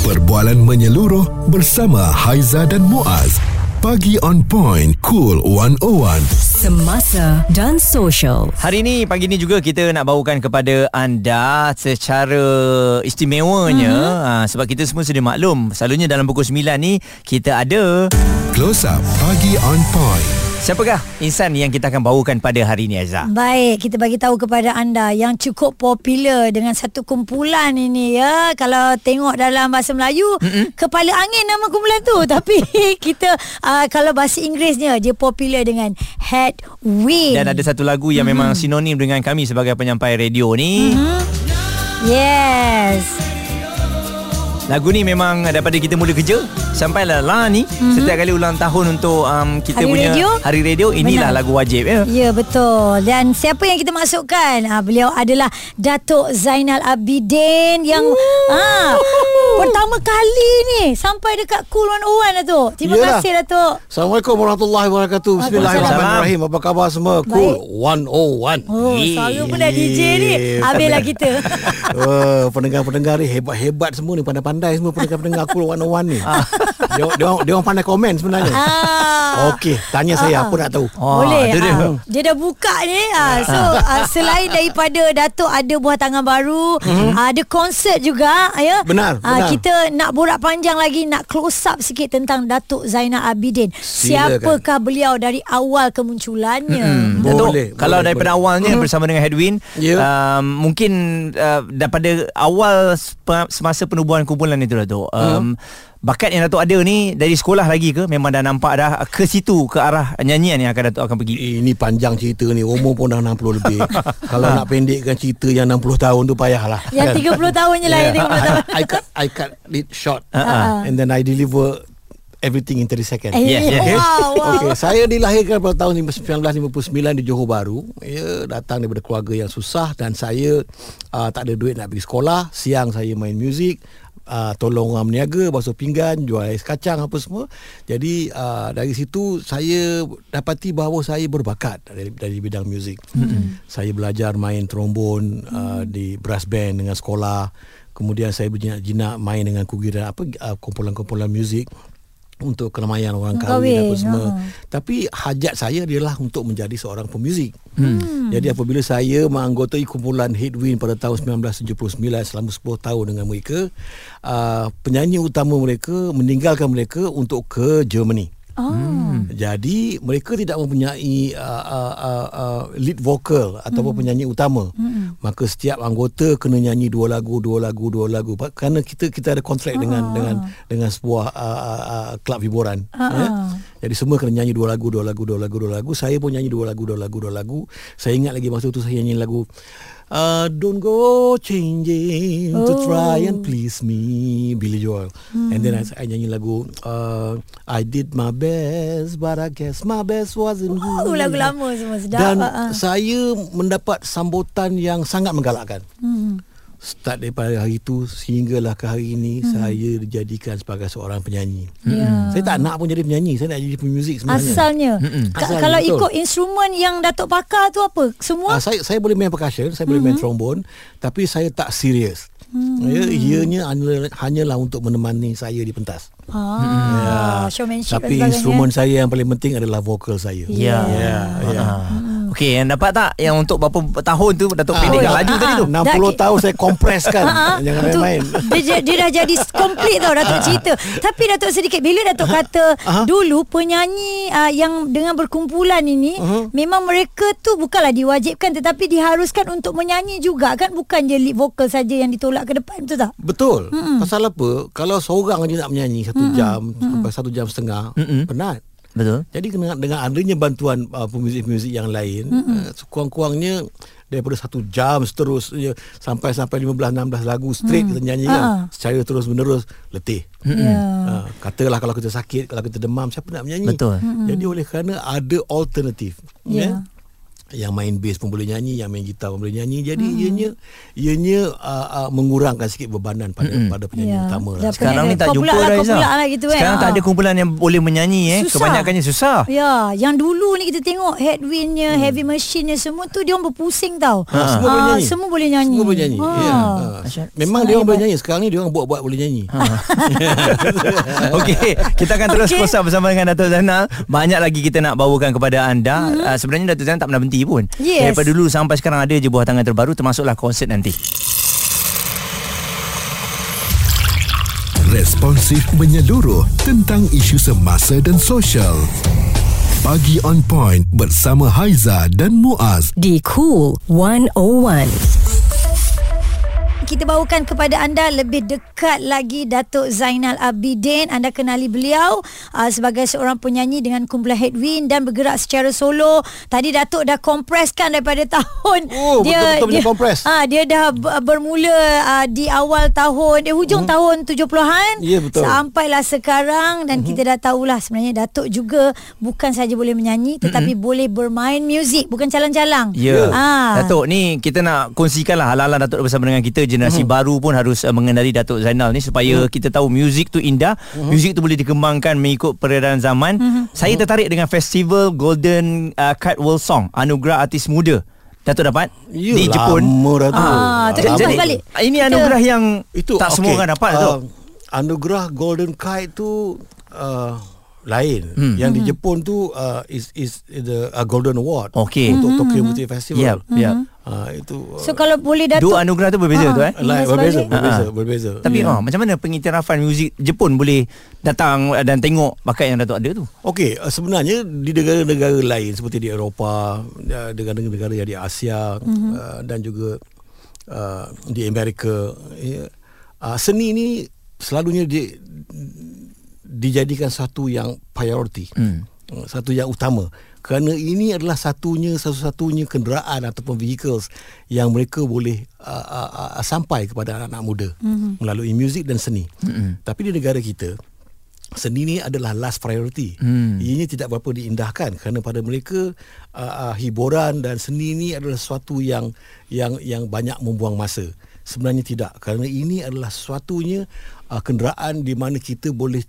Perbualan menyeluruh bersama Haiza dan Muaz. Pagi on point, cool 101. Semasa dan social. Hari ini pagi ni juga kita nak bawakan kepada anda secara istimewanya mm-hmm. sebab kita semua sudah maklum selalunya dalam pukul 9 ni kita ada Close up pagi on point. Siapakah insan yang kita akan bawakan pada hari ini Azza? Baik, kita bagi tahu kepada anda yang cukup popular dengan satu kumpulan ini ya. Kalau tengok dalam bahasa Melayu, Mm-mm. kepala angin nama kumpulan tu. Tapi kita uh, kalau bahasa Inggerisnya dia popular dengan headwind. Dan ada satu lagu yang mm-hmm. memang sinonim dengan kami sebagai penyampai radio ni. Mm-hmm. Yes. Lagu ni memang daripada kita mula kerja sampai lah lah ni mm-hmm. setiap kali ulang tahun untuk um, kita hari punya radio? hari radio inilah Benar. lagu wajib ya. Ya betul. Dan siapa yang kita masukkan? Ha, beliau adalah Datuk Zainal Abidin yang ha, pertama kali ni sampai dekat Cool 101 Datuk. Terima Yelah. kasih Datuk. Assalamualaikum warahmatullahi wabarakatuh. Bismillahirrahmanirrahim. Apa khabar semua? Cool 101. Oh, suara pun dah DJ ni. Habislah kita. Oh, pendengar-pendengar ni hebat-hebat semua ni pandai-pandai semua pendengar-pendengar Cool 101 ni. dia, dia, orang, dia orang pandai komen sebenarnya. Ah. Okey, tanya saya apa nak tahu. Oh, Boleh. dia. Ha. Dia dah buka ni. So uh, selain daripada Datuk ada buah tangan baru, mm-hmm. ada konsert juga ya. Benar, Ah, benar. kita nak borak panjang lagi nak close up sikit tentang Datuk Zainal Abidin. Silakan. Siapakah beliau dari awal kemunculannya? Hmm, Boleh, Datuk, boleh, kalau daripada boleh. awalnya Mhm. bersama dengan Headwind Ya. um, mungkin uh, daripada awal semasa penubuhan kumpulan itu Datuk um, bakat yang Datuk ada ni dari sekolah lagi ke? Memang dah nampak dah ke situ ke arah nyanyian yang akan Datuk akan pergi? Eh, Ini panjang cerita ni. Umur pun dah 60 lebih. Kalau nak pendekkan cerita yang 60 tahun tu payahlah. Yang 30 tahunnya lah yang 30 tahun. I, I, cut, I cut it short. Uh-uh. And then I deliver Everything in 30 seconds. Eh, Yes, yes. Wow, wow. Okey, saya dilahirkan pada tahun 1959 di Johor Bahru. Ya, datang daripada keluarga yang susah dan saya uh, tak ada duit nak pergi sekolah. Siang saya main muzik, uh, tolong orang berniaga, basuh pinggan, jual ais kacang apa semua. Jadi uh, dari situ saya dapati bahawa saya berbakat dari dari bidang muzik. Mm-hmm. Saya belajar main trombon uh, di brass band dengan sekolah. Kemudian saya berjinak-jinak main dengan kugiran apa uh, kumpulan-kumpulan muzik untuk keramaian orang kahwin apa semua. ha. Tapi hajat saya adalah untuk menjadi seorang pemuzik. Hmm. Jadi apabila saya menganggotai kumpulan Headwind pada tahun 1979 selama 10 tahun dengan mereka, uh, penyanyi utama mereka meninggalkan mereka untuk ke Germany. Oh. Jadi mereka tidak mempunyai uh, uh, uh, uh, lead vocal ataupun Hmm. penyanyi utama. Maka setiap anggota kena nyanyi dua lagu, dua lagu, dua lagu. Kerana kita kita ada kontrak dengan dengan dengan sebuah uh, uh, uh, klub hiburan. Ya. Jadi semua kena nyanyi dua lagu, dua lagu, dua lagu, dua lagu. Saya pun nyanyi dua lagu, dua lagu, dua lagu. Saya ingat lagi masa tu saya nyanyi lagu Uh, don't go changing oh. to try and please me Billy Joel hmm. and then I, I nyanyi lagu uh, I did my best but I guess my best wasn't Oh, good lagu lama semua sedap. dan ah. saya mendapat sambutan yang sangat menggalakkan Hmm. Start daripada hari itu sehinggalah ke hari ini hmm. saya dijadikan sebagai seorang penyanyi Ya. saya tak nak pun jadi penyanyi saya nak jadi pemuzik sebenarnya Asalnya. Ka- Asalnya, kalau betul. ikut instrumen yang Datuk pakar tu apa? Semua? Uh, saya saya boleh main percussion, saya boleh main trombon, tapi saya tak serius. Hmm. Ya, ianya hanyalah, untuk menemani saya di pentas. Ah, showmanship Tapi instrumen saya yang paling penting adalah vokal saya. Ya. Ya, ya. Ah. Okey, yang dapat tak yang untuk berapa tahun tu Datuk pendekkan laju tadi tu? 60 Dah- tahun saya kompreskan. Jangan Tu, main-main. dia, dia dah jadi komplit tau Datuk cerita Tapi Datuk sedikit Bila Datuk kata Dulu penyanyi uh, Yang dengan berkumpulan ini Memang mereka tu Bukanlah diwajibkan Tetapi diharuskan Untuk menyanyi juga Kan bukan je lead vocal saja Yang ditolak ke depan Betul tak? Betul. Pasal apa? Kalau seorang je nak menyanyi satu jam sampai satu jam setengah, penat. Betul. Jadi dengan dengan adanya bantuan uh, pemuzik-pemuzik yang lain, uh, sekurang-kurangnya daripada satu jam seterusnya sampai sampai 15 16 lagu straight kita nyanyi kan Ah. secara terus menerus letih. Ya. Uh, katalah kalau kita sakit, kalau kita demam siapa nak menyanyi? Betul. Jadi oleh kerana ada alternatif. Ya. Ya. Yang main bass pun boleh nyanyi, yang main gitar pun boleh nyanyi. Jadi hmm. ianya ianya uh, uh, mengurangkan sikit bebanan pada hmm. pada penyanyi Ya. utama lah. Sekarang ni tak jumpa lah, dah Izzah. pula lah gitu, kan. Sekarang tak Ah. ada kumpulan yang boleh menyanyi eh. Susah. Kebanyakannya susah. Ya, yang dulu ni kita tengok headwindnya, hmm. heavy machine-nya semua tu dia orang berpusing tau. Ha, semua boleh Ah, nyanyi. Semua boleh nyanyi. Semua boleh nyanyi. Ha. Ya. Ha. Memang dia orang boleh nyanyi. Sekarang ni dia orang buat-buat boleh nyanyi. Ha. Okey, kita akan terus okay. bersama dengan Datuk Zainal. Banyak lagi kita nak bawakan kepada anda. Mm-hmm. Uh, sebenarnya Datuk Zainal tak pernah berhenti pun. Yes. Daripada dulu sampai sekarang ada je buah tangan terbaru termasuklah konsert nanti. Responsif menyeluruh tentang isu semasa dan sosial. Pagi on point bersama Haiza dan Muaz. di Cool 101. Kita bawakan kepada anda lebih dekat lagi Datuk Zainal Abidin. Anda kenali beliau uh, sebagai seorang penyanyi dengan kumpulan Headwind dan bergerak secara solo. Tadi Datuk dah kompreskan daripada tahun. Oh, betul-betul punya kompres. Ah, dia dah ber- bermula uh, di awal tahun, di hujung hmm. tahun 70-an. Ya, betul. Sampailah sekarang dan hmm. kita dah tahulah sebenarnya Datuk juga bukan saja boleh menyanyi tetapi hmm. boleh bermain muzik, bukan calang-calang. Ya. Ah. Datuk ni kita nak kongsikanlah hal-hal Datuk bersama dengan kita generasi Mhm. baru pun harus uh, mengenali Datuk Zainal ni supaya kita tahu muzik tu indah, Mhm. muzik tu boleh dikembangkan mengikut peredaran zaman. Saya tertarik dengan festival Golden uh, Kite World Song Anugerah Artis Muda. Datuk dapat Ya, di Jepun. lama tu. Ah, tu Lama. kita balik. Ini anugerah yang Itu tak semua okey. orang dapat Uh, Datuk. Anugerah Golden Kite tu uh, lain. Hmm. Yang di Jepun tu uh, is is the uh, Golden Award Okey. untuk Tokyo Music Festival. Yep, yep. Uh, itu uh, So kalau boleh Datuk Dua anugerah tu berbeza Ah, tu eh. lain Ingat berbeza, sebalik. berbeza, Ah. berbeza. Tapi oh, macam mana pengiktirafan muzik Jepun boleh datang uh, dan tengok bakat yang Datuk ada tu? Okey, uh, sebenarnya di negara-negara lain seperti di Eropah, uh, negara-negara yang di Asia mm-hmm. uh, dan juga uh, di Amerika, ya, uh, seni ni selalunya di, dijadikan satu yang priority. Hmm. Satu yang utama. Kerana ini adalah satunya satu-satunya kenderaan ataupun vehicles yang mereka boleh uh, uh, uh, sampai kepada anak-anak muda mm-hmm. melalui muzik dan seni. Mm-hmm. Tapi di negara kita seni ni adalah last priority. Hmm. Ianya tidak berapa diindahkan kerana pada mereka uh, uh, hiburan dan seni ni adalah sesuatu yang yang yang banyak membuang masa. Sebenarnya tidak kerana ini adalah sesuatunya uh, kenderaan di mana kita boleh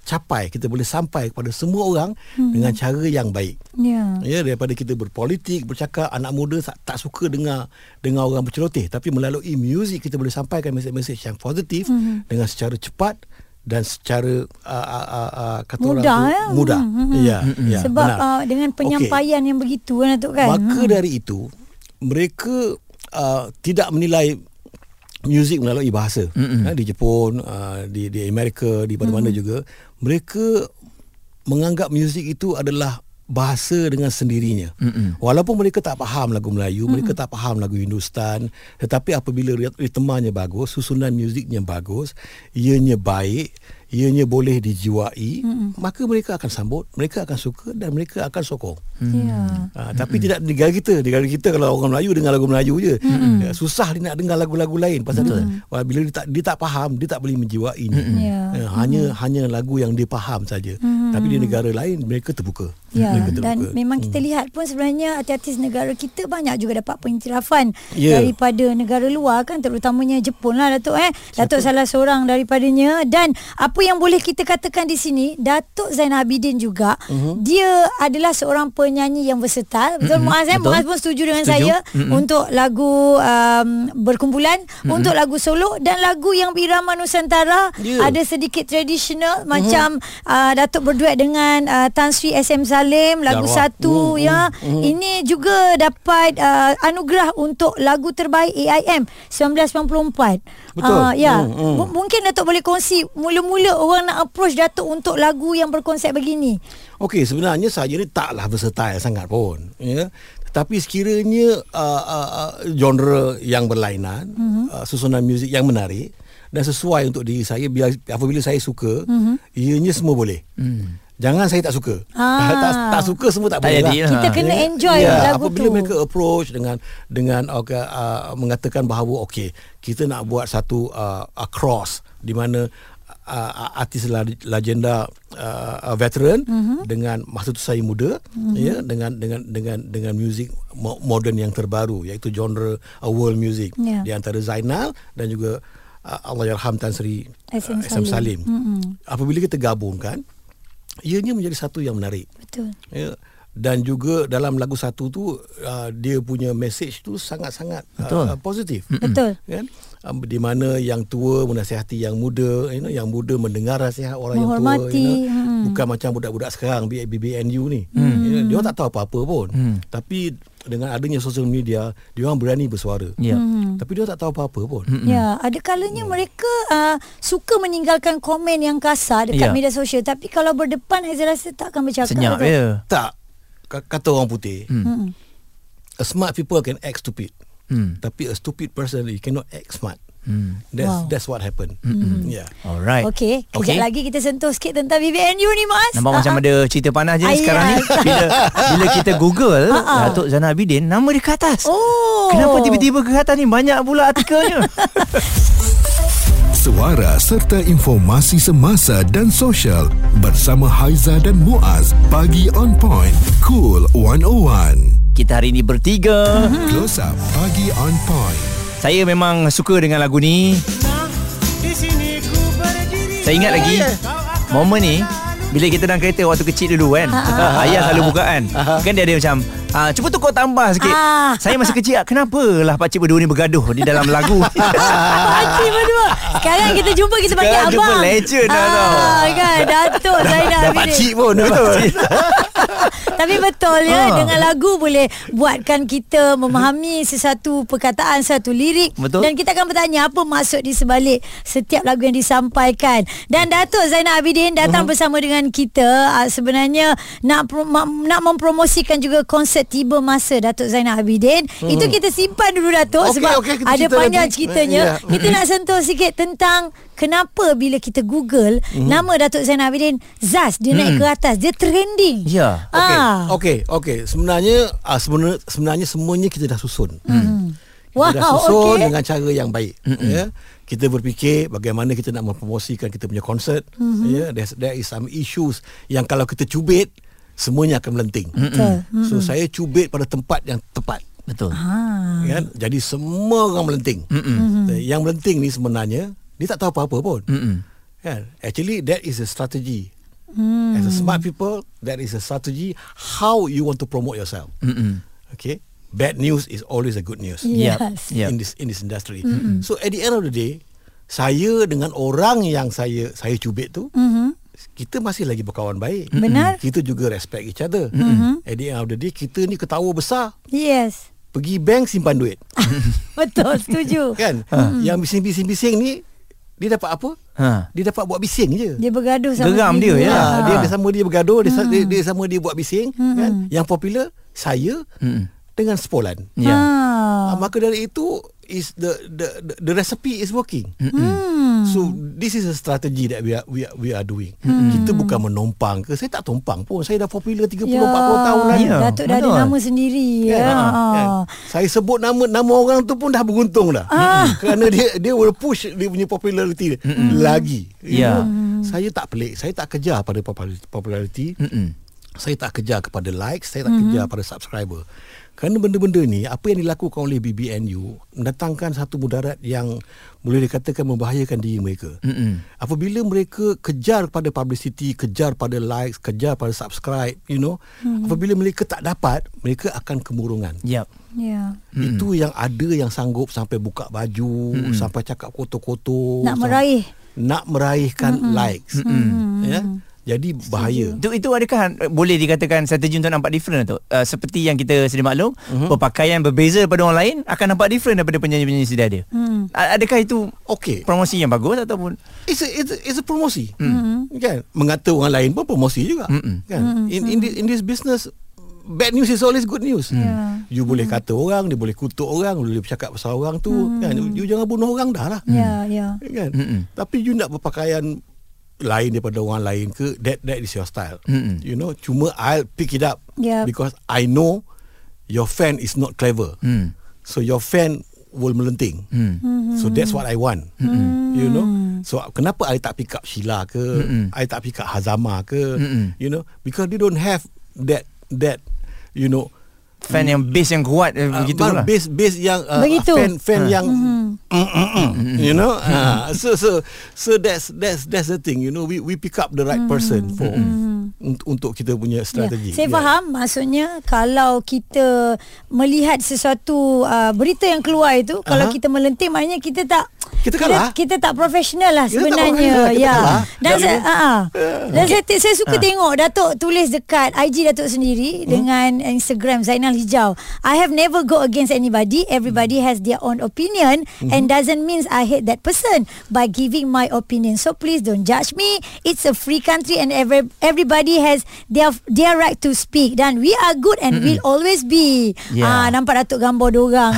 capai, kita boleh sampai kepada semua orang hmm. dengan cara yang baik. Ya. Ya daripada kita berpolitik, bercakap anak muda tak, tak suka dengar dengar orang berceloteh tapi melalui muzik kita boleh sampaikan mesej-mesej yang positif mm-hmm. dengan secara cepat dan secara uh, uh, uh, uh, kata Mudah, orang tu ya? mudah. Mhm. Ya, ya. Sebab benar. uh, dengan penyampaian yang begitu kan Datuk kan. Maka dari itu mereka uh, tidak menilai muzik melalui bahasa. Ha, di Jepun, uh, di di Amerika, di mana-mana juga mereka menganggap muzik itu adalah bahasa dengan sendirinya. Mm-mm. Walaupun mereka tak faham lagu Melayu, Mm-mm. mereka tak faham lagu Hindustan, tetapi apabila ritmanya bagus, susunan muziknya bagus, ianya baik, ianya boleh dijiwai, Mm-mm. maka mereka akan sambut, mereka akan suka dan mereka akan sokong. Ya. Ha, tapi tidak di negara kita. Di negara kita kalau orang Melayu dengar lagu Melayu je. Mm-hmm. Ya, susah dia nak dengar lagu-lagu lain pasal mm-hmm. dia, bila dia tak dia tak faham, dia tak boleh menjiwainya. Mm-hmm. Ya. Ya, hanya hanya lagu yang dia faham saja. Mm-hmm. Tapi di negara lain mereka terbuka. Ya, mereka dan memang kita lihat pun sebenarnya artis-artis negara kita banyak juga dapat pengiktirafan Ya. daripada negara luar kan terutamanya Jepun lah Datuk eh. Datuk salah seorang daripadanya dan apa yang boleh kita katakan di sini Datuk Zainal Abidin juga uh-huh. dia adalah seorang penyanyi yang versatile. Betul uh-huh. Muaz eh? Betul. Muaz pun setuju dengan Setuju. saya Mm-mm. untuk lagu um, berkumpulan, uh-huh. untuk lagu solo dan lagu yang berirama Nusantara Ya. ada sedikit tradisional uh-huh. macam uh, Datuk berduet dengan uh, Tan Sri SM Salim lagu Darwah. satu Mm, ya ini juga dapat uh, anugerah untuk lagu terbaik AIM 1994 Betul. Uh, ya Mm, mm. M- mungkin Datuk boleh kongsi mula-mula orang nak approach Datuk untuk lagu yang berkonsep begini Okey, sebenarnya saya ni taklah versatile sangat pun, ya. Tetapi sekiranya uh, uh, uh, genre yang berlainan, mm-hmm. uh, susunan muzik yang menarik dan sesuai untuk diri saya bila apabila saya suka, mm-hmm. ianya semua boleh. Mm. Jangan saya tak suka. Ah. tak, tak suka semua tak, Tak boleh lah. lah. kita kena Ya. enjoy ya, lagu apabila tu mereka approach dengan dengan okay, uh, mengatakan bahawa okey kita nak buat satu uh, uh, cross di mana uh, artis la- legenda uh, veteran uh-huh. dengan masa tu saya muda uh-huh. ya dengan dengan dengan dengan muzik mo- moden yang terbaru iaitu genre uh, world music Ya. di antara Zainal dan juga uh, Allahyarham Tan Sri SM uh, SM Salim. Salim. Mm-mm. Apabila kita gabungkan ianya menjadi satu yang menarik. Betul. Ya. Dan juga dalam lagu satu tu uh, dia punya message tu sangat-sangat Betul. uh, positif. Betul. Kan? Um, di mana yang tua menasihati yang muda, you know, yang muda mendengar nasihat orang Menghormati. yang tua, you know. Hmm. Bukan macam budak-budak sekarang BBNU ni. Hmm. You know, dia tak tahu apa-apa pun. Hmm. Tapi dengan adanya social media, dia orang berani bersuara. Ya. Tapi dia tak tahu apa-apa pun. Hmm. Ya, ada kalanya mereka uh, suka meninggalkan komen yang kasar dekat Ya. media sosial tapi kalau berdepan Haizal rasa tak akan bercakap. Senyap ya. Tak Ka- kata orang putih. Hmm. A smart people can act stupid. Hmm. Tapi a stupid person you cannot act smart. Hmm. That's Wow. that's what happened. Mm-hmm. Yeah. Alright. Okey, kejap Okey. lagi kita sentuh sikit tentang BBNU ni Mas. Nampak macam Ah, ada cerita panas je Ah, sekarang ni. ya. Bila bila kita Google ah. Datuk Zainal Abidin, nama dia ke atas. Oh. Kenapa tiba-tiba ke atas ni banyak pula artikelnya? Suara serta informasi semasa dan sosial bersama Haiza dan Muaz pagi on point cool 101 kita hari ni bertiga. close up pagi on point Saya memang suka dengan lagu ni. Saya ingat lagi momen ni bila kita dalam kereta waktu kecil dulu kan. Uh, ayah selalu bukaan. Kan dia ada macam Ah, cuba tukar tambah sikit. Ah. Saya masa kecil, ah, kenapa lah pakcik berdua ni bergaduh di dalam lagu? Pakcik berdua. Sekarang kita jumpa kita panggil Sekarang abang. jumpa legend dah tau. ah, kan Datuk Zainal Dah Abidin. pakcik pun Betul. Tapi betul ya Ha. Dengan lagu boleh Buatkan kita Memahami sesuatu Perkataan Satu lirik Betul. Dan kita akan bertanya Apa maksud di sebalik Setiap lagu yang disampaikan Dan Datuk Zainal Abidin Datang Uh-huh. bersama dengan kita uh, Sebenarnya Nak pro, ma, nak mempromosikan juga Konsert Tiba Masa Datuk Zainal Abidin Itu kita simpan dulu Datuk Okey, Sebab kita ada panjang nanti. ceritanya Ya. Kita nak sentuh sikit tentang Kenapa bila kita google Nama Datuk Zainal Abidin Zaz Dia naik ke atas Dia trending Ya. Okey, Ah. okey, okey. Sebenarnya uh, sebenarnya sebenarnya semuanya kita dah susun. Hmm. Wow, kita dah susun okey. dengan cara yang baik. Ya. Kita berfikir bagaimana kita nak mempromosikan kita punya konsert. Mhm. Ya, there, there is some issues yang kalau kita cubit semuanya akan melenting. Betul. So saya cubit pada tempat yang tepat. Betul. Ah. Kan? Jadi semua orang melenting. Mhm. Yang melenting ni sebenarnya dia tak tahu apa-apa pun. Mm-mm. Kan? Actually that is a strategy. Hmm. As a smart people, that is a strategy how you want to promote yourself. Mm-mm. Okay? Bad news is always a good news Yes. Yep. in this in this industry. So at the end of the day, saya dengan orang yang saya saya cubit tu, Mhm. Kita masih lagi berkawan baik. Benar. Kita juga respect each other. At the end of the day, kita ni ketawa besar. Yes. Pergi bank simpan duit. Betul, setuju. kan? Yang bising-bising-bising ni dia dapat apa? Ha. Dia dapat buat bising je. Dia bergaduh sama Geram sendiri. dia, ya. Ha, dia, Ha. dia sama dia bergaduh, dia, dia, dia sama dia buat bising kan. Yang popular saya Mm-mm. Dengan Spolan. Ya. Ah, Ah. maka dari itu is the the the, the recipe is working. Hmm. So this is a strategy that we are we are, we are doing. Kita bukan menumpang ke. Saya tak tumpang pun. Saya dah popular 30 Ya. 40 tahun lagi. Ya, Datuk dah ada betul. nama sendiri Kan? ya. Kan? Saya sebut nama nama orang tu pun dah beruntung dah. Ah. Kerana dia dia will push dia punya popularity lagi. You Ya. know, Saya tak pelik. Saya tak kejar pada popularity. Mm-mm. Saya tak kejar kepada likes, saya tak kejar pada subscriber. Kerana benda-benda ni apa yang dilakukan oleh BBNU mendatangkan satu mudarat yang boleh dikatakan membahayakan diri mereka. Mm-mm. Apabila mereka kejar pada publicity, kejar pada likes, kejar pada subscribe, you know, apabila mereka tak dapat, mereka akan kemurungan. Yep. Ya. Mm. Itu yang ada yang sanggup sampai buka baju, mm. sampai cakap kotor-kotor, Nak meraih. nak meraihkan mm. likes. Mm. Ya. Jadi bahaya. Itu itu adakah eh, boleh dikatakan strategi untuk nampak different tu? Uh, seperti yang kita sedia maklum, uh-huh. berpakaian berbeza daripada orang lain akan nampak different daripada penyanyi-penyanyi sedia ada. Hmm. A- Adakah itu Okey. promosi yang bagus ataupun It's a, it's a, it's a promosi. Mm. Kan? Mengata orang lain pun promosi juga. Mm-mm. Kan? In in this, in this business bad news is always good news. Ya. You boleh kata orang, dia boleh kutuk orang, boleh bercakap pasal orang tu, kan? You jangan bunuh orang dah lah. Ya, ya. Kan? Mm-mm. Tapi you nak berpakaian lain daripada orang lain ke that that is your style. Mm-mm. You know, cuma I'll pick it up Yep. because I know your fan is not clever. Hmm. So your fan will melenting. Hmm. So that's what I want. You know. So kenapa I tak pick up Sheila ke? I tak pick up Hazama ke? You know, because they don't have that that you know Fan yang base yang kuat uh, uh, begitu bang, lah. base base yang uh, Begitu. fan fan yang mm, mm, mm, you know? Uh, so so so that's that's that's the thing. You know we we pick up the right person for untuk, untuk kita punya strategi. Ya, saya Yeah. faham maksudnya kalau kita melihat sesuatu uh, berita yang keluar itu kalau Aha. kita melenting maknanya kita tak Kita kalah. kita, kita tak profesional lah Kita tak sebenarnya. kita ya. kalah. dan saya uh, dan saya, saya suka tengok Datuk tulis dekat IG Datuk sendiri dengan Instagram Zainal Hijau. I have never go against anybody. Everybody has their own opinion and doesn't means I hate that person by giving my opinion. So please don't judge me. It's a free country and every, everybody has their their right to speak. Dan we are good and will always be. Yeah. ah nampak Datuk gambar dua orang.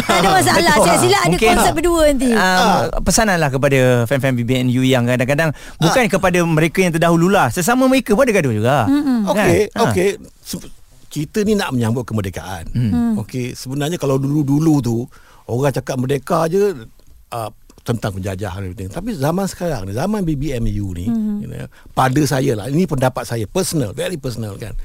Tak ada masalah. Saya sila ada Mungkin- konsep berdua nanti. Uh, pesananlah kepada fan-fan BBNU yang kadang-kadang bukan kepada mereka yang terdahulu lah sesama mereka pun ada gaduh juga. Okey, Kan? Okey. Se- Kita ni nak menyambut kemerdekaan. Hmm. Okey, sebenarnya kalau dulu-dulu tu orang cakap merdeka je uh, tentang penjajahan dan everything. Tapi zaman sekarang ni, zaman BBMU ni, hmm. you know, pada saya lah, ini pendapat saya personal, very personal kan.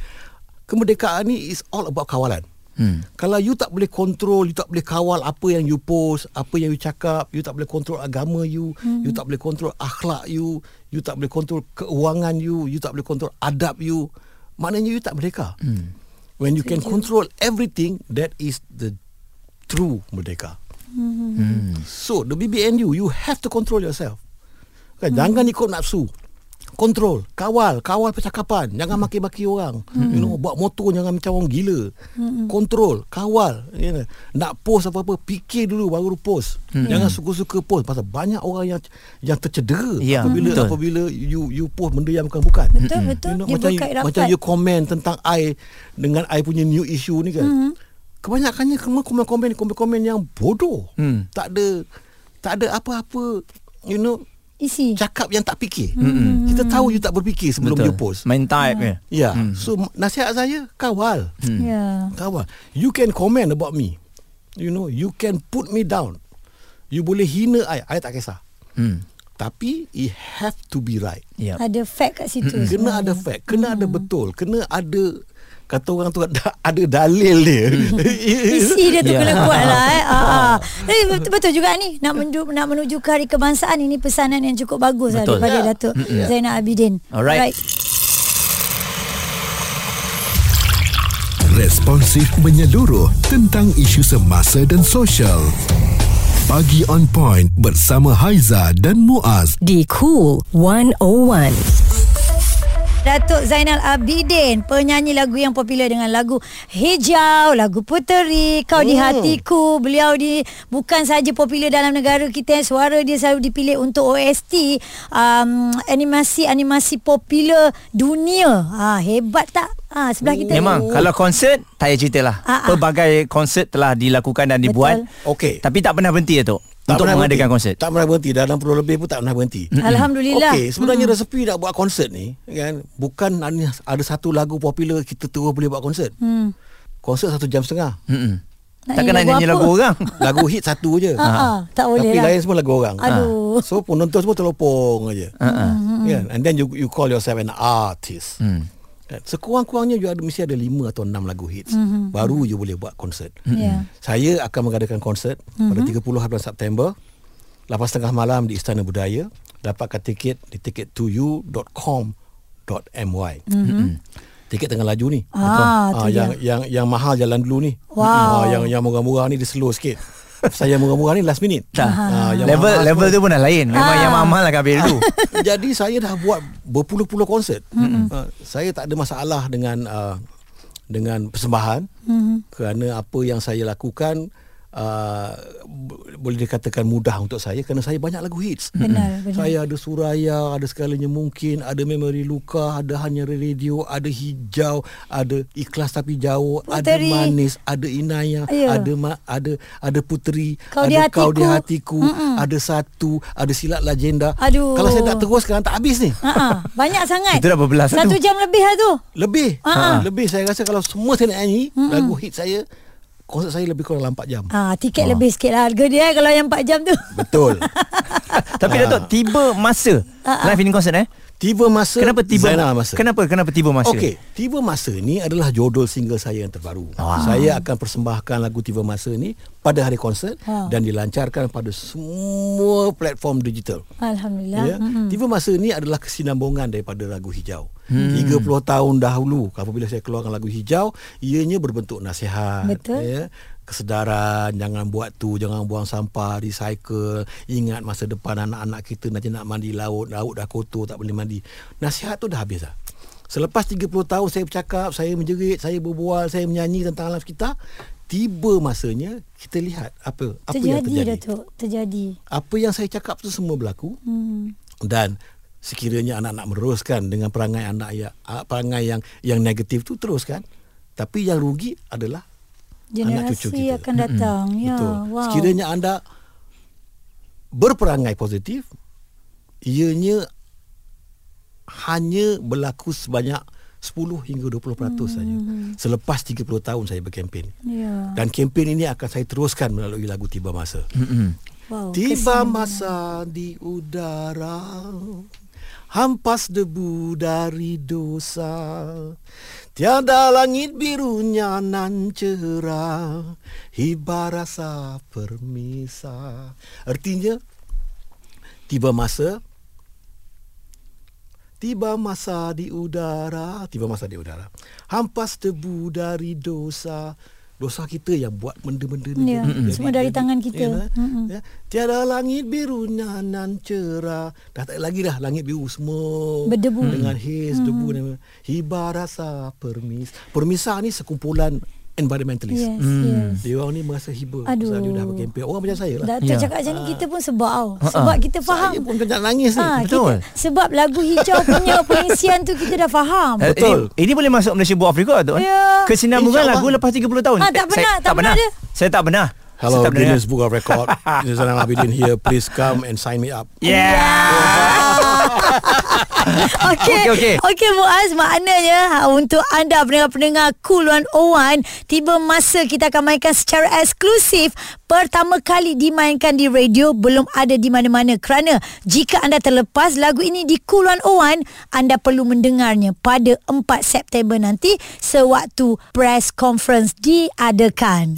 Kemerdekaan ni is all about kawalan. Hmm. Kalau you tak boleh kontrol, you tak boleh kawal apa yang you post, apa yang you cakap, you tak boleh kontrol agama you, hmm. you tak boleh kontrol akhlak you, you tak boleh kontrol keuangan you, you tak boleh kontrol adab you, maknanya you tak merdeka. Hmm. When you can control everything, that is the true merdeka. Hmm. So the BBNU, you have to control yourself. Kan, hmm. Jangan ikut nafsu. Kontrol, kawal, kawal percakapan, jangan maki-maki orang. Hmm. You know, buat motor jangan macam orang gila. Hmm. Kontrol, kawal, you know. Nak post apa-apa, fikir dulu baru post. Hmm. Jangan suka-suka post pasal banyak orang yang yang tercedera Ya, apabila betul. apabila you you post benda yang bukan-bukan. betul betul You know, dia macam you, macam you komen tentang I dengan I punya new issue ni kan. Mm-hmm. Kebanyakannya komen-komen komen-komen yang bodoh. Hmm. Tak ada tak ada apa-apa you know isi cakap yang tak fikir. Mm-hmm. Kita tahu you tak berfikir sebelum Betul. you post. Main type ke? Ya. Yeah. So nasihat saya kawal. ya Kawal. You can comment about me. You know, you can put me down. You boleh hina I, I tak kisah. Hmm. Tapi it have to be right. Yep. ada fact kat situ Kena sebenarnya. ada fact Kena ada betul Kena ada Kata orang tu ada, ada dalil dia Isi dia tu Ya. kena kuat lah eh. Ah, ah. Tapi betul, betul juga ni nak menuju nak menuju ke hari kebangsaan ini pesanan yang cukup bagus lah Betul. daripada Ya. Datuk Zainal Abidin. Alright. Responsif menyeluruh tentang isu semasa dan sosial. Pagi on point bersama Haiza dan Muaz. di Cool 101. Datuk Zainal Abidin Penyanyi lagu yang popular dengan lagu Hijau Lagu Puteri Kau di hatiku Beliau di Bukan saja popular dalam negara kita Suara dia selalu dipilih untuk OST um, Animasi-animasi popular dunia ha, Hebat tak? Ha, sebelah kita Memang kalau konsert tak payah cerita lah. Ah, ah. Pelbagai konsert telah dilakukan dan dibuat. Okey. Tapi tak pernah berhenti Datuk Tak untuk pernah mengadakan berhenti. konsert. Tak pernah berhenti Dalam puluh lebih pun tak pernah berhenti Alhamdulillah Okey, sebenarnya resepi nak buat konsert ni kan bukan ada satu lagu popular kita terus boleh buat konsert. hmm. Konsert satu jam setengah. Nak Takkan nak nyanyi lagu orang. Lagu hit satu je. Ha, ha, tak boleh Tapi lah lain semua lagu orang. Aduh. So penonton semua terlopong aja. Ha-ha. Kan? And then you you call yourself an artist. Hmm. Kan? Sekurang-kurangnya you ada mesti ada lima atau enam lagu hits. Mm-hmm. Baru you boleh buat konsert. Ya. Saya akan mengadakan konsert pada 30 bulan September. 8.30 malam di Istana Budaya. Dapatkan tiket di ticket2u.com.my. Mm-hmm. Tiket tengah laju ni. Ah, Ah, yang yang yang mahal jalan dulu ni. Wow. Ah, yang yang murah-murah ni dia slow sikit. Saya murah-murah ni last minute. Tak. Ah, yang level mahal level tu pun dah lain. Memang Ah. yang mahal lah kan dulu. Jadi saya dah buat berpuluh-puluh konsert. Mm-hmm. Uh, saya tak ada masalah dengan uh, dengan persembahan mm-hmm. kerana apa yang saya lakukan uh, boleh dikatakan mudah untuk saya kerana saya banyak lagu hits. Benar, benar. Saya ada Suraya, ada segalanya mungkin, ada Memori Luka, ada Hanya Radio, ada Hijau, ada Ikhlas Tapi Jauh, Puteri. ada Manis, ada Inaya, Ya. ada ma- ada ada Puteri, Kau ada di Kau di Hatiku. Hatiku, ada Satu, ada Silat Legenda. Aduh. Kalau saya tak teruskan tak habis ni. Ha. Banyak sangat Itu dah berbelas Satu satu. jam lebih lah tu Lebih. Ha. Lebih saya rasa kalau semua saya nak nyanyi lagu hit saya konsert saya lebih kurang dalam 4 jam. Ah, tiket lebih sikit lah harga dia eh, kalau yang 4 jam tu. Betul. Tapi Datuk tiba masa live ini concert eh. Tiba masa Kenapa tiba Zainal masa. Kenapa kenapa tiba masa? Okey, Tiba Masa ni adalah jodol single saya yang terbaru. Wah. Saya akan persembahkan lagu Tiba Masa ni pada hari konsert Wah. dan dilancarkan pada semua platform digital. Alhamdulillah. Ya. Mm-mm. Tiba Masa ni adalah kesinambungan daripada lagu Hijau. Hmm. 30 tahun dahulu apabila saya keluarkan lagu Hijau, ianya berbentuk nasihat. Betul. Ya. Kesedaran, jangan buat tu, jangan buang sampah, recycle, ingat masa depan anak-anak kita nanti nak mandi laut, laut dah kotor tak boleh mandi. Nasihat tu dah habis dah. Selepas 30 tahun saya bercakap, saya menjerit, saya berbual, saya menyanyi tentang alam sekitar, tiba masanya kita lihat apa apa yang terjadi terjadi. Datuk, terjadi. Apa yang saya cakap tu semua berlaku Hmm. dan sekiranya anak-anak meneruskan dengan perangai anak ah, perangai yang yang negatif tu teruskan tapi yang rugi adalah anak cucu Generasi kita. akan datang. Ya, betul wow. sekiranya anda berperangai positif ianya hanya berlaku sebanyak 10 hingga 20% saja selepas 30 tahun saya berkempen Ya. dan kempen ini akan saya teruskan melalui lagu Tiba Masa Wow. Tiba masa di udara Hampas debu dari dosa. Tiada langit birunya nan cerah Hiba rasa permisa. Artinya Tiba masa Tiba masa di udara. Tiba masa di udara. Hampas debu dari dosa Dosa kita yang buat benda-benda ni Ya, jadi- semua dari jadi- tangan kita. Ya, Mm-mm. ya. Tiada langit birunya nan cerah Dah tak lagi dah langit biru semua Berdebu. Dengan haze, debu dan Hiba rasa permis Permisa ni sekumpulan environmentalist Yes, yes. Dia orang ni merasa hiba Aduh. Pasal dia dah berkempen Orang macam saya lah Datuk Ya. cakap macam ni kita pun sebab tau. Sebab kita faham. Saya pun kena nangis ni Ah, Betul. Kita, sebab lagu hijau punya pengisian tu kita dah faham. Eh, Betul. Ini, ini boleh masuk Malaysia Book of Record tu. Ya. Kesinambungan InsyaAllah. lagu lepas 30 tahun. Ah, tak Eh, pernah, saya, tak pernah ada. Saya tak pernah. Hello saya tak pernah Guinness dengar. Book of Record Zainal Abidin here Please come and sign me up Yeah. Okey. Okey, okey. Okey Muaz, maknanya ha, untuk anda pendengar-pendengar Cool 101, tiba masa kita akan mainkan secara eksklusif pertama kali dimainkan di radio belum ada di mana-mana kerana jika anda terlepas lagu ini di Cool 101, anda perlu mendengarnya pada 4 September nanti sewaktu press conference diadakan.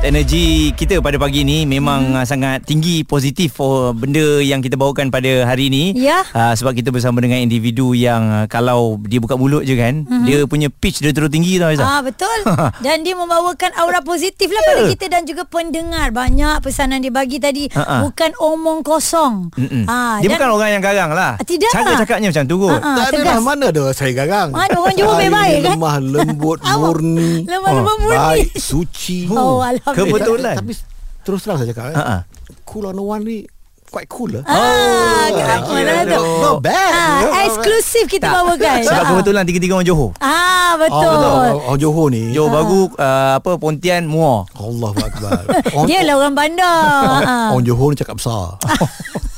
Energi kita pada pagi ni memang hmm. sangat tinggi positif for benda yang kita bawakan pada hari ini. Ya. Uh, sebab kita bersama dengan individu yang uh, kalau dia buka mulut je kan, hmm. dia punya pitch dia terus tinggi tau Aizah. Ah betul. Dan dia membawakan aura positif lah pada kita dan juga pendengar. Banyak pesanan dia bagi tadi Ha-ha. bukan omong kosong. Mm-mm. Ah dia dan bukan orang yang garang lah. Ah, tidak. Cara cakapnya macam tu kot. Ah, Tak ada mana ada saya garang Mana orang Johor baik-baik ni kan? Lemah lembut murni lemah lembut murni. Baik suci Oh, alhamdulillah. Kebetulan. Tapi terus terang saya cakap eh, Ha-ha. Cool on the one ni Quite cool lah Ah, kenapa you. lah tu? Not bad Ah, eksklusif kita bawakan. Sebab Ah. kebetulan tiga-tiga orang Johor. Ah, betul. Oh, orang Johor ni Johor baru uh, apa Pontian Muar. Allah Akbar orang, Dia lah orang bandar. Ah. orang Johor ni cakap besar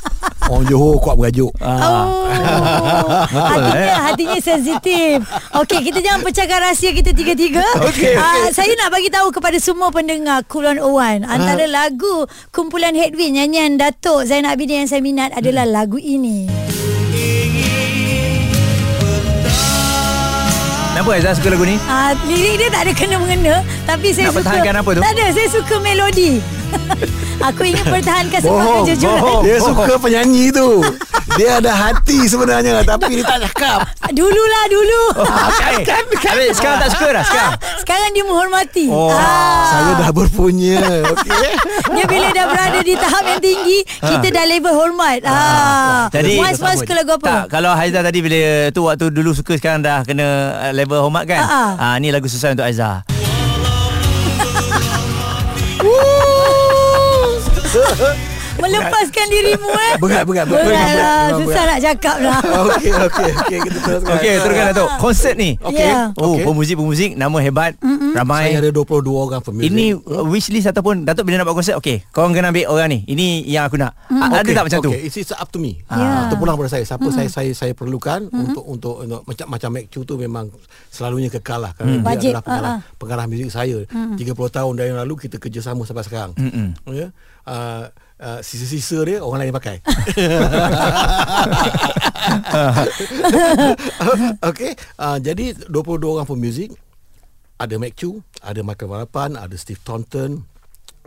Orang Johor kuat berajuk Oh, hatinya hatinya sensitif. Okey, kita jangan pecahkan rahsia kita tiga-tiga. Okey, Ah, saya nak bagi tahu kepada semua pendengar Kulon Owan, antara lagu kumpulan Headwind nyanyian Datuk Zainal Abidin yang saya minat adalah lagu ini. Kenapa Aizah suka lagu ni? Ah, lirik dia tak ada kena mengena, tapi saya Nak suka pertahankan apa tu? Tak ada, saya suka melodi. Aku ingin pertahankan sebab kejujuran. bohong. Dia suka penyanyi tu Dia ada hati sebenarnya Tapi dia tak cakap Dululah dulu. kan, kan, Habis sekarang tak suka dah sekarang. Sekarang dia menghormati. Oh, Saya dah berpunya Okey Dia bila dah berada di tahap yang tinggi Kita dah level hormat ah. Jadi Mas Mas suka lagu apa? Tak, kalau Haizah tadi bila tu waktu dulu suka sekarang dah kena level hormat kan. Ha, ha. Ah ni lagu susah untuk Haizah. 呵 呵 Melepaskan dirimu eh. Berat, berat, berat. Berat Berat, lah. berat, Susah nak cakap lah. Okey, okey, okey. Kita teruskan. Okey, teruskan Datuk. Konsert ni. Okey. Ya. Oh, Okey. pemuzik-pemuzik nama hebat, ramai. Saya ada 22 orang pemuzik. Ini uh, wish list ataupun Datuk bila nak buat konsert Okey Korang kena ambil orang ni Ini yang aku nak A- Ada Okey, tak macam tu? Okay, it's, it's up to me. Ya. Ah, terpulang pada saya. Siapa saya saya saya perlukan untuk untuk untuk macam macam Mac Chu tu memang selalunya kekal lah kerana dia Wajib, adalah pengarah, ah, ah. pengarah muzik saya. 30 tahun dari yang lalu kita kerjasama sampai sekarang. Ya. Uh, uh, sisa-sisa dia orang lain pakai. Okey, uh, jadi 22 orang pemuzik ada Mac Chu, ada Michael Warapan, ada Steve Thornton,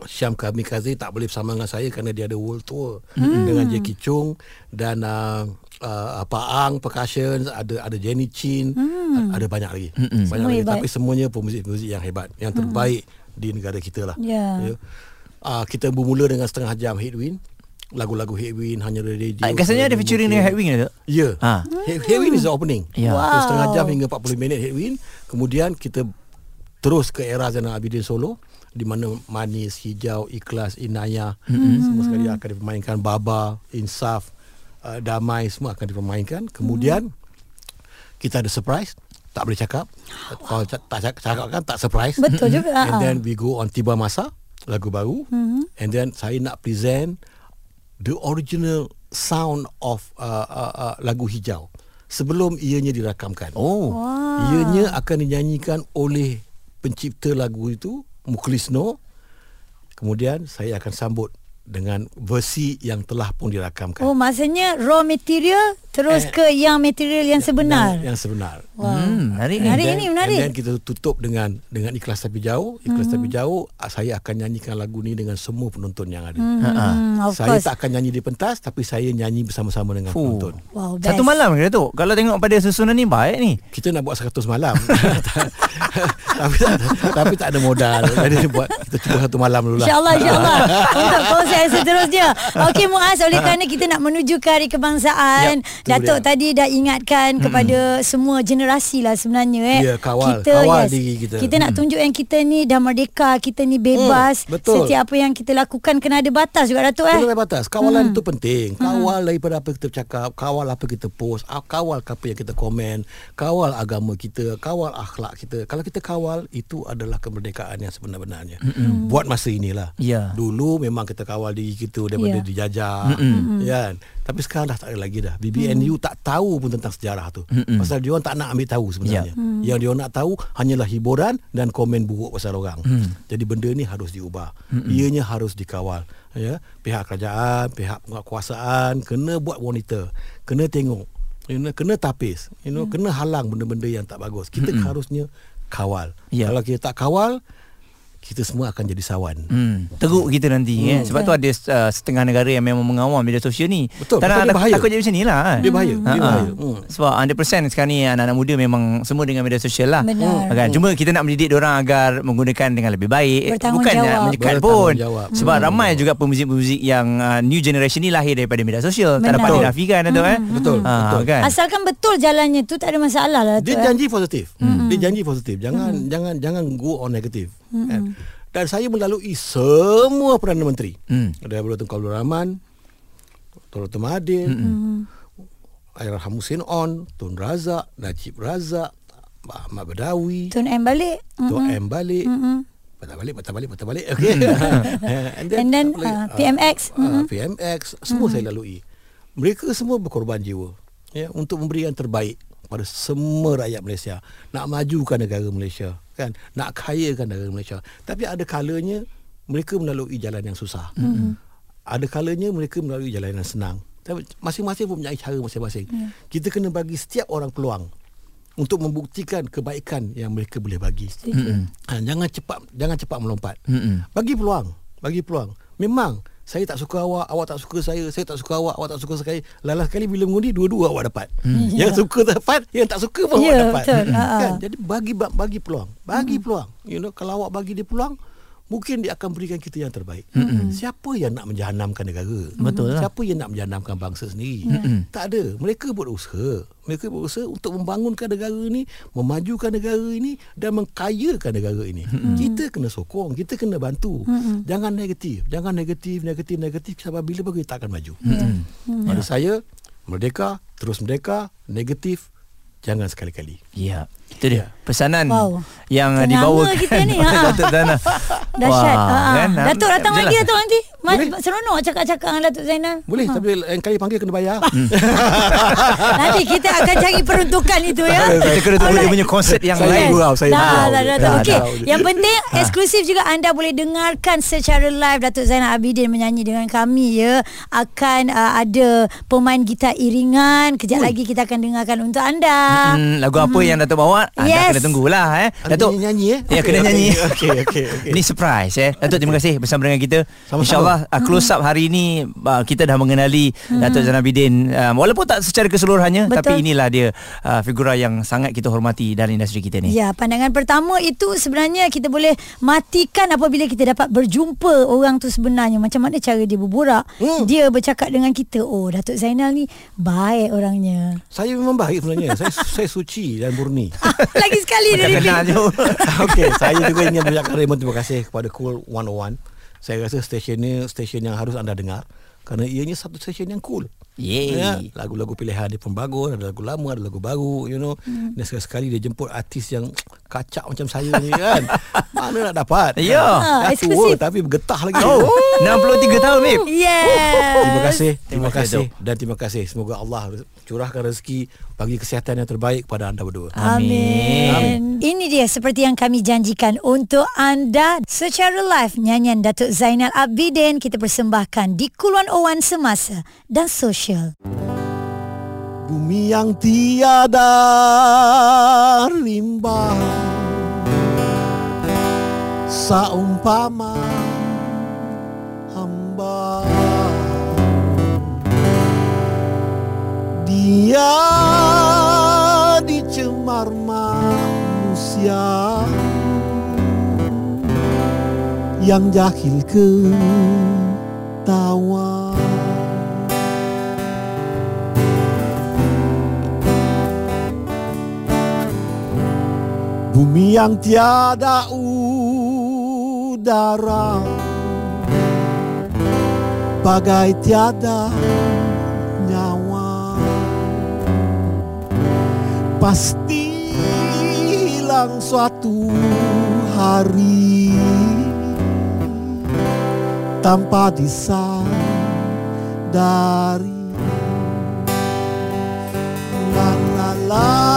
Syam Kamikaze tak boleh bersama dengan saya kerana dia ada world tour hmm. dengan Jackie Chung dan uh, uh, Pak Ang percussion ada ada Jenny Chin hmm. ada banyak lagi hmm. banyak Semua lagi hebat. tapi semuanya pemuzik-pemuzik yang hebat yang terbaik hmm. di negara kita lah Ya. Uh, kita bermula dengan setengah jam Headwind lagu-lagu Headwind hanya radio Ah, Rasanya ada featuring dengan Headwing Datuk Ya. Ha. Head, Headwind is the opening. So, Wow. setengah jam hingga 40 minit Headwind. Kemudian kita terus ke era Zainal Abidin Solo di mana Manis, Hijau, Ikhlas, Inaya mm-hmm. semua sekali akan dipermainkan Baba, Insaf, uh, Damai semua akan dipermainkan. Kemudian kita ada surprise tak boleh cakap. Kalau ca- tak cakap, cakap kan tak surprise. Betul juga. And then we go on Tiba Masa lagu baru mm-hmm. and then saya nak present the original sound of uh, uh, uh, lagu hijau sebelum ianya dirakamkan. Oh Wah. Ianya akan dinyanyikan oleh pencipta lagu itu Mukhlis Noor. Kemudian saya akan sambut dengan versi yang telah pun dirakamkan. Oh maksudnya raw material terus Eh, ke yang material yang sebenar. Yang, yang sebenar. Wow. Hmm, menarik ni. Menarik ni, menarik. Then kita tutup dengan dengan ikhlas tapi jauh. Ikhlas tapi jauh ah, saya akan nyanyikan lagu ni dengan semua penonton yang ada. Hmm, of Saya course. tak akan nyanyi di pentas tapi saya nyanyi bersama-sama dengan Fuh. penonton. Wow, best. Satu malam ke Datuk? Kalau tengok pada susunan ni baik ni Kita nak buat 100 malam. tapi tak ada, tapi tak ada modal. Jadi buat kita cuba satu malam dulu lah. InsyaAllah, insyaAllah. Untuk yang seterusnya. Okey Muaz, oleh kerana kita nak menuju ke Hari Kebangsaan. Yap, tu Datuk dia. tadi dah ingatkan kepada semua generasi lah sebenarnya. Eh. Ya, kawal. Kawal diri kita. Kita nak tunjuk yang kita ni dah merdeka, kita ni bebas. Hmm, betul. Setiap apa yang kita lakukan kena ada batas juga Datuk eh. Kena ada batas. Kawalan itu penting. Kawal daripada apa kita cakap, kawal apa kita post, kawal apa yang kita komen, kawal agama kita, kawal akhlak kita. Kalau kita kawal, itu adalah kemerdekaan yang sebenar-benarnya. Buat masa inilah. Ya. Dulu memang kita kawal diri kita daripada Ya. dijajah. Kan? Tapi sekarang dah tak ada lagi dah. BBNU tak tahu pun tentang sejarah tu. Pasal dia orang tak nak ambil tahu sebenarnya. Yang dia orang nak tahu hanyalah hiburan dan komen buruk pasal orang. Jadi benda ni harus diubah. Ianya harus dikawal. Ya, pihak kerajaan, pihak penguatkuasaan kena buat monitor, kena tengok, you know, kena tapis, you know, kena halang benda-benda yang tak bagus. Kita harusnya kawal. Ya. Kalau kita tak kawal, kita semua akan jadi sawan. Hmm, teruk kita nanti hmm. eh. Sebab tu ada uh, setengah negara yang memang mengawal media sosial ni. Betul, tak betul, nak dia bahaya. takut jadi macam ni lah. kan? Dia bahaya, dia Ha-ha. bahaya. Hmm. Sebab 100% sekarang ni anak-anak muda memang semua dengan media sosial lah. Benar. Kan? Cuma kita nak mendidik orang agar menggunakan dengan lebih baik. Bukan nak menyekat pun. Sebab ramai juga pemuzik-pemuzik yang uh, new generation ni lahir daripada media sosial. Tak Benar. dapat dinafikan tu eh. Betul, Ha, betul. Kan? Asalkan betul jalannya tu tak ada masalah lah Datuk. Dia eh. janji positif. Hmm. Dia janji positif. Jangan jangan jangan go on negatif. Hmm. Kan? Dan saya melalui semua Perdana Menteri. Hmm. Daripada Tun Abdul Rahman, Tun Dr. Mahathir, hmm. Ayraham Hussein On, Tun Razak, Najib Razak, Ahmad Badawi, Tun M balik. Tun M balik. Mm-mm. Patah balik, patah balik, patah balik. Okay. And And then, apa lagi? uh, PMX. Uh, PMX, semua saya lalui. Mereka semua berkorban jiwa ya untuk memberi yang terbaik pada semua rakyat Malaysia. Nak majukan negara Malaysia, kan? Nak kayakan negara Malaysia. Tapi ada kalanya mereka melalui jalan yang susah. Mm-hmm. Ada kalanya mereka melalui jalan yang senang. Tapi masing-masing pun punya cara masing-masing. Yeah. Kita kena bagi setiap orang peluang untuk membuktikan kebaikan yang mereka boleh bagi. Mm-mm. Ha, jangan cepat jangan cepat melompat. Mm-mm. Bagi peluang, bagi peluang. Memang saya tak suka awak, awak tak suka saya, saya tak suka awak, awak tak suka saya. Lalas sekali bila mengundi dua-dua awak dapat. Hmm. Yang suka dapat, yang tak suka pun Ya, awak dapat. betul. Ha, ha. Kan? Jadi bagi bagi peluang, bagi peluang. You know kalau awak bagi dia peluang, mungkin dia akan berikan kita yang terbaik. Mm-hmm. Siapa yang nak menjahanamkan negara? Betul lah. Siapa yang nak menjahanamkan bangsa sendiri? Mm-hmm. Tak ada. Mereka berusaha. Mereka berusaha untuk membangunkan negara ini, memajukan negara ini dan mengkayakan negara ini. Mm-hmm. Kita kena sokong, kita kena bantu. Mm-hmm. Jangan negatif, jangan negatif, negatif, negatif sampai bila baru kita akan maju. Mm-hmm. Pada saya, merdeka, terus merdeka, negatif, jangan sekali-kali. Ya. Itu dia pesanan Wow. yang Tengah dibawakan kita ni, ha. oleh Datuk Zainal. Dahsyat. Wah, Ha, kan? ha. Datuk datang Jelas lagi. Datuk nanti. Ma- Boleh. Seronok cakap-cakap dengan Datuk Zainal. Boleh, tapi lain kali panggil kena bayar. Nanti kita akan cari peruntukan itu ya. Kita kena tunggu dia punya konsert yang Saya lain. gurau, saya dah, dah, dah, Okey. Yang penting eksklusif juga anda boleh dengarkan secara live Datuk Zainal Abidin menyanyi dengan kami ya. Akan uh, ada pemain gitar iringan. Kejap lagi kita akan dengarkan untuk anda. Hmm, lagu apa yang Datuk bawa? Anda Yes. kena tunggulah eh. Datuk Nyanyi, nyanyi eh? Ya Okey, kena okey, nyanyi Okey, okey, okey. Ini surprise eh Datuk terima kasih Bersama dengan kita. InsyaAllah uh, close up hari ini uh, Kita dah mengenali Datuk Zainal Abidin uh, Walaupun tak secara keseluruhannya Betul. Tapi inilah dia uh, Figura yang sangat kita hormati Dalam industri kita ni Ya, pandangan pertama itu sebenarnya kita boleh matikan apabila kita dapat berjumpa orang tu sebenarnya. Macam mana cara dia berburak. Hmm. Dia bercakap dengan kita. Oh, Datuk Zainal ni baik orangnya. Saya memang baik sebenarnya. saya saya suci dan murni. Lagi sekali dia kenal repeat. je Okey, saya juga ingin mengucapkan ribuan terima kasih kepada Cool 101. Saya rasa stesen ni stesen yang harus anda dengar kerana ianya satu stesen yang cool. Yeay Ya, lagu-lagu pilihan dia pun bagus, ada lagu lama, ada lagu baru, you know. Hmm. Dan sekali-sekali dia jemput artis yang kacak macam saya ni kan. Mana nak dapat? Ya. Dah Ah, tua tapi bergetah lagi. Oh 63 tahun Mip Yes. Terima kasih, terima Terima kasih, kasih dan terima kasih. Semoga Allah curahkan rezeki, bagi kesihatan yang terbaik kepada anda berdua. Amin. Ini dia seperti yang kami janjikan untuk anda secara live nyanyian Datuk Zainal Abidin kita persembahkan di Kuluan Owan Semasa dan Sosial. Bumi yang tiada limbah. Saumpama hamba. Dia dicemar manusia Yang jahil ke Bumi yang tiada udara. Bagai tiada nyawa. Pasti hilang suatu hari. Tanpa disadari. La la la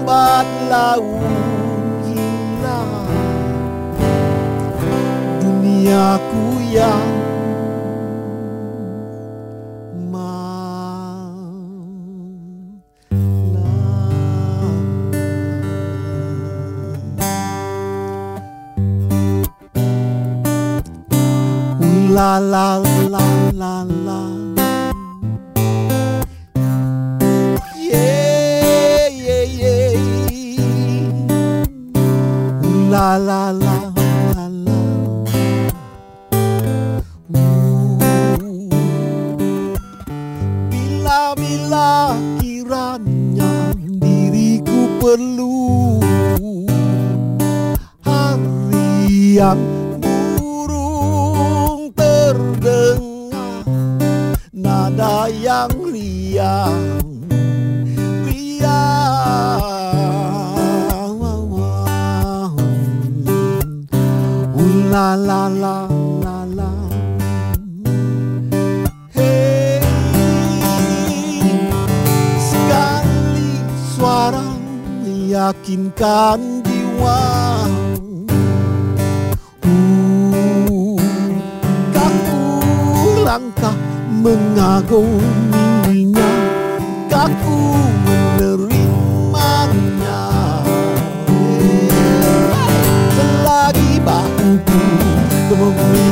lambat laun hilang Duniaku yang La la la la la.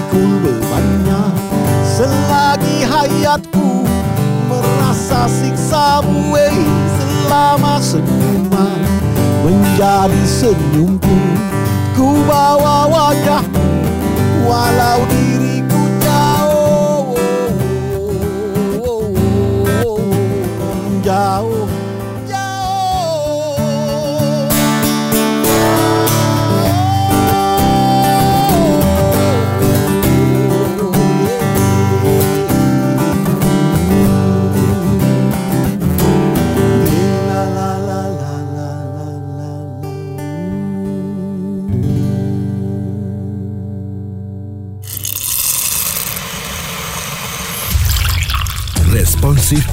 Pikul bebannya Selagi hayatku merasa siksamu eh, Selama senyuman menjadi senyumku Ku bawa wajahmu walau diriku